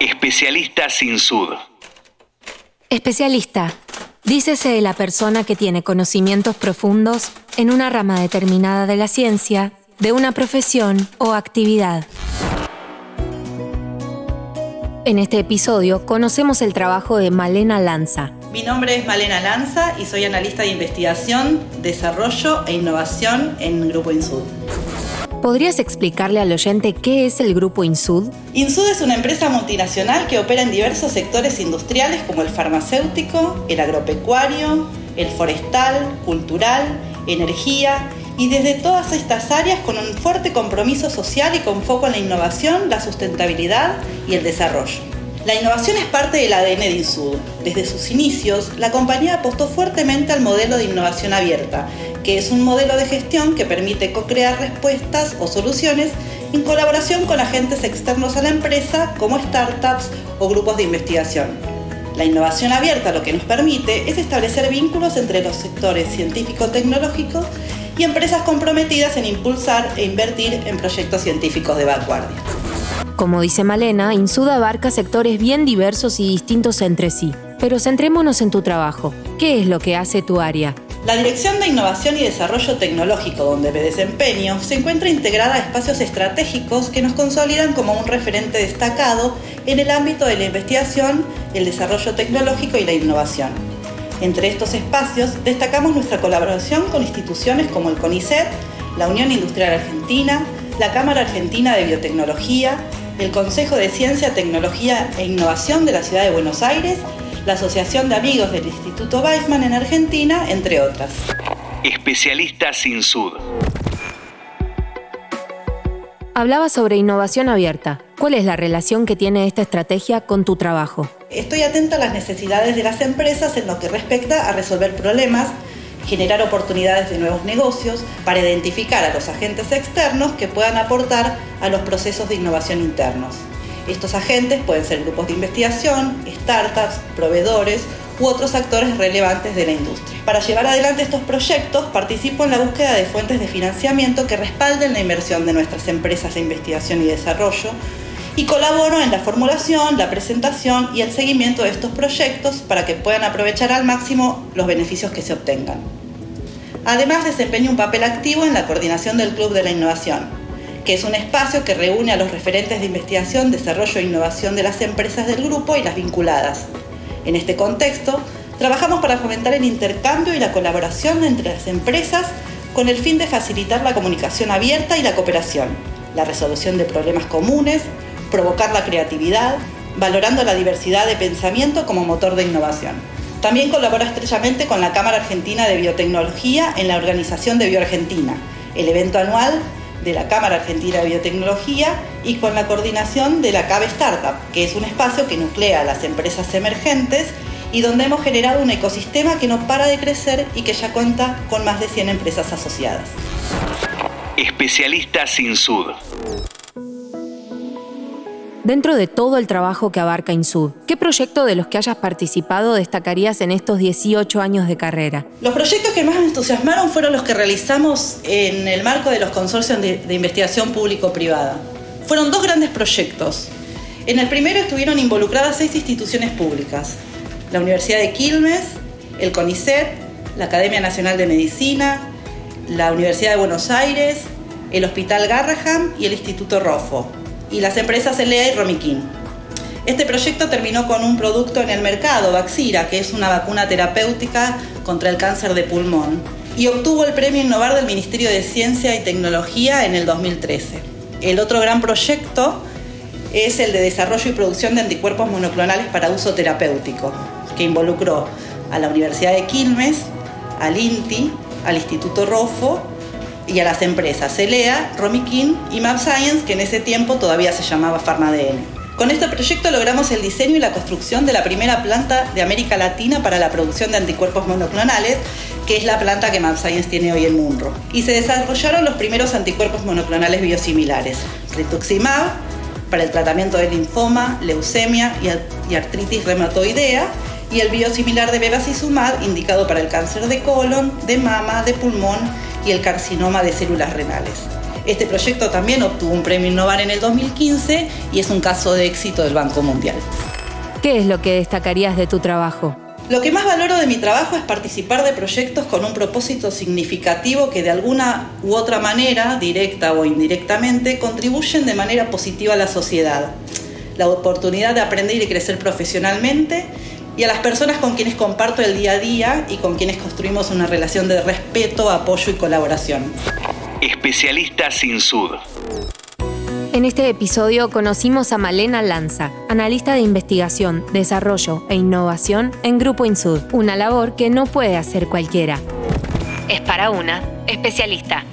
Especialista sin sud. Especialista. Dícese de la persona que tiene conocimientos profundos en una rama determinada de la ciencia, de una profesión o actividad. En este episodio conocemos el trabajo de Malena Lanza. Mi nombre es Malena Lanza y soy analista de investigación, desarrollo e innovación en Grupo Insud. ¿Podrías explicarle al oyente qué es el Grupo Insud? Insud es una empresa multinacional que opera en diversos sectores industriales como el farmacéutico, el agropecuario, el forestal, cultural, energía y desde todas estas áreas con un fuerte compromiso social y con foco en la innovación, la sustentabilidad y el desarrollo. La innovación es parte del ADN de Insud. Desde sus inicios, la compañía apostó fuertemente al modelo de innovación abierta, que es un modelo de gestión que permite co-crear respuestas o soluciones en colaboración con agentes externos a la empresa como startups o grupos de investigación. La innovación abierta lo que nos permite es establecer vínculos entre los sectores científico-tecnológicos y empresas comprometidas en impulsar e invertir en proyectos científicos de vanguardia. Como dice Malena, Insud abarca sectores bien diversos y distintos entre sí. Pero centrémonos en tu trabajo. ¿Qué es lo que hace tu área? La Dirección de Innovación y Desarrollo Tecnológico, donde me desempeño, se encuentra integrada a espacios estratégicos que nos consolidan como un referente destacado en el ámbito de la investigación, el desarrollo tecnológico y la innovación. Entre estos espacios destacamos nuestra colaboración con instituciones como el CONICET, la Unión Industrial Argentina, la Cámara Argentina de Biotecnología, el Consejo de Ciencia, Tecnología e Innovación de la Ciudad de Buenos Aires, la Asociación de Amigos del Instituto Weizmann en Argentina, entre otras. Especialista sin sud. Hablaba sobre innovación abierta. ¿Cuál es la relación que tiene esta estrategia con tu trabajo? Estoy atenta a las necesidades de las empresas en lo que respecta a resolver problemas generar oportunidades de nuevos negocios para identificar a los agentes externos que puedan aportar a los procesos de innovación internos. Estos agentes pueden ser grupos de investigación, startups, proveedores u otros actores relevantes de la industria. Para llevar adelante estos proyectos participo en la búsqueda de fuentes de financiamiento que respalden la inversión de nuestras empresas de investigación y desarrollo y colaboro en la formulación, la presentación y el seguimiento de estos proyectos para que puedan aprovechar al máximo los beneficios que se obtengan. Además, desempeño un papel activo en la coordinación del Club de la Innovación, que es un espacio que reúne a los referentes de investigación, desarrollo e innovación de las empresas del grupo y las vinculadas. En este contexto, trabajamos para fomentar el intercambio y la colaboración entre las empresas con el fin de facilitar la comunicación abierta y la cooperación, la resolución de problemas comunes, provocar la creatividad, valorando la diversidad de pensamiento como motor de innovación. También colabora estrechamente con la Cámara Argentina de Biotecnología en la organización de BioArgentina, el evento anual de la Cámara Argentina de Biotecnología y con la coordinación de la CABE Startup, que es un espacio que nuclea a las empresas emergentes y donde hemos generado un ecosistema que no para de crecer y que ya cuenta con más de 100 empresas asociadas. Especialista sin sud. Dentro de todo el trabajo que abarca INSUD, ¿qué proyecto de los que hayas participado destacarías en estos 18 años de carrera? Los proyectos que más me entusiasmaron fueron los que realizamos en el marco de los consorcios de, de investigación público-privada. Fueron dos grandes proyectos. En el primero estuvieron involucradas seis instituciones públicas, la Universidad de Quilmes, el CONICET, la Academia Nacional de Medicina, la Universidad de Buenos Aires, el Hospital Garraham y el Instituto Rofo y las empresas Elea y Romiquín. Este proyecto terminó con un producto en el mercado, Vaxira, que es una vacuna terapéutica contra el cáncer de pulmón, y obtuvo el premio Innovar del Ministerio de Ciencia y Tecnología en el 2013. El otro gran proyecto es el de desarrollo y producción de anticuerpos monoclonales para uso terapéutico, que involucró a la Universidad de Quilmes, al INTI, al Instituto Rofo y a las empresas Celea, Romikin y Map Science, que en ese tiempo todavía se llamaba PharmaDN. Con este proyecto logramos el diseño y la construcción de la primera planta de América Latina para la producción de anticuerpos monoclonales, que es la planta que MabScience tiene hoy en Munro. Y se desarrollaron los primeros anticuerpos monoclonales biosimilares, rituximab para el tratamiento de linfoma, leucemia y artritis reumatoidea, y el biosimilar de bevacizumab indicado para el cáncer de colon, de mama, de pulmón y el carcinoma de células renales. Este proyecto también obtuvo un premio Innovar en el 2015 y es un caso de éxito del Banco Mundial. ¿Qué es lo que destacarías de tu trabajo? Lo que más valoro de mi trabajo es participar de proyectos con un propósito significativo que de alguna u otra manera, directa o indirectamente, contribuyen de manera positiva a la sociedad. La oportunidad de aprender y crecer profesionalmente y a las personas con quienes comparto el día a día y con quienes construimos una relación de respeto, apoyo y colaboración. Especialista sin sud. En este episodio conocimos a Malena Lanza, analista de investigación, desarrollo e innovación en Grupo Insud, una labor que no puede hacer cualquiera. Es para una especialista.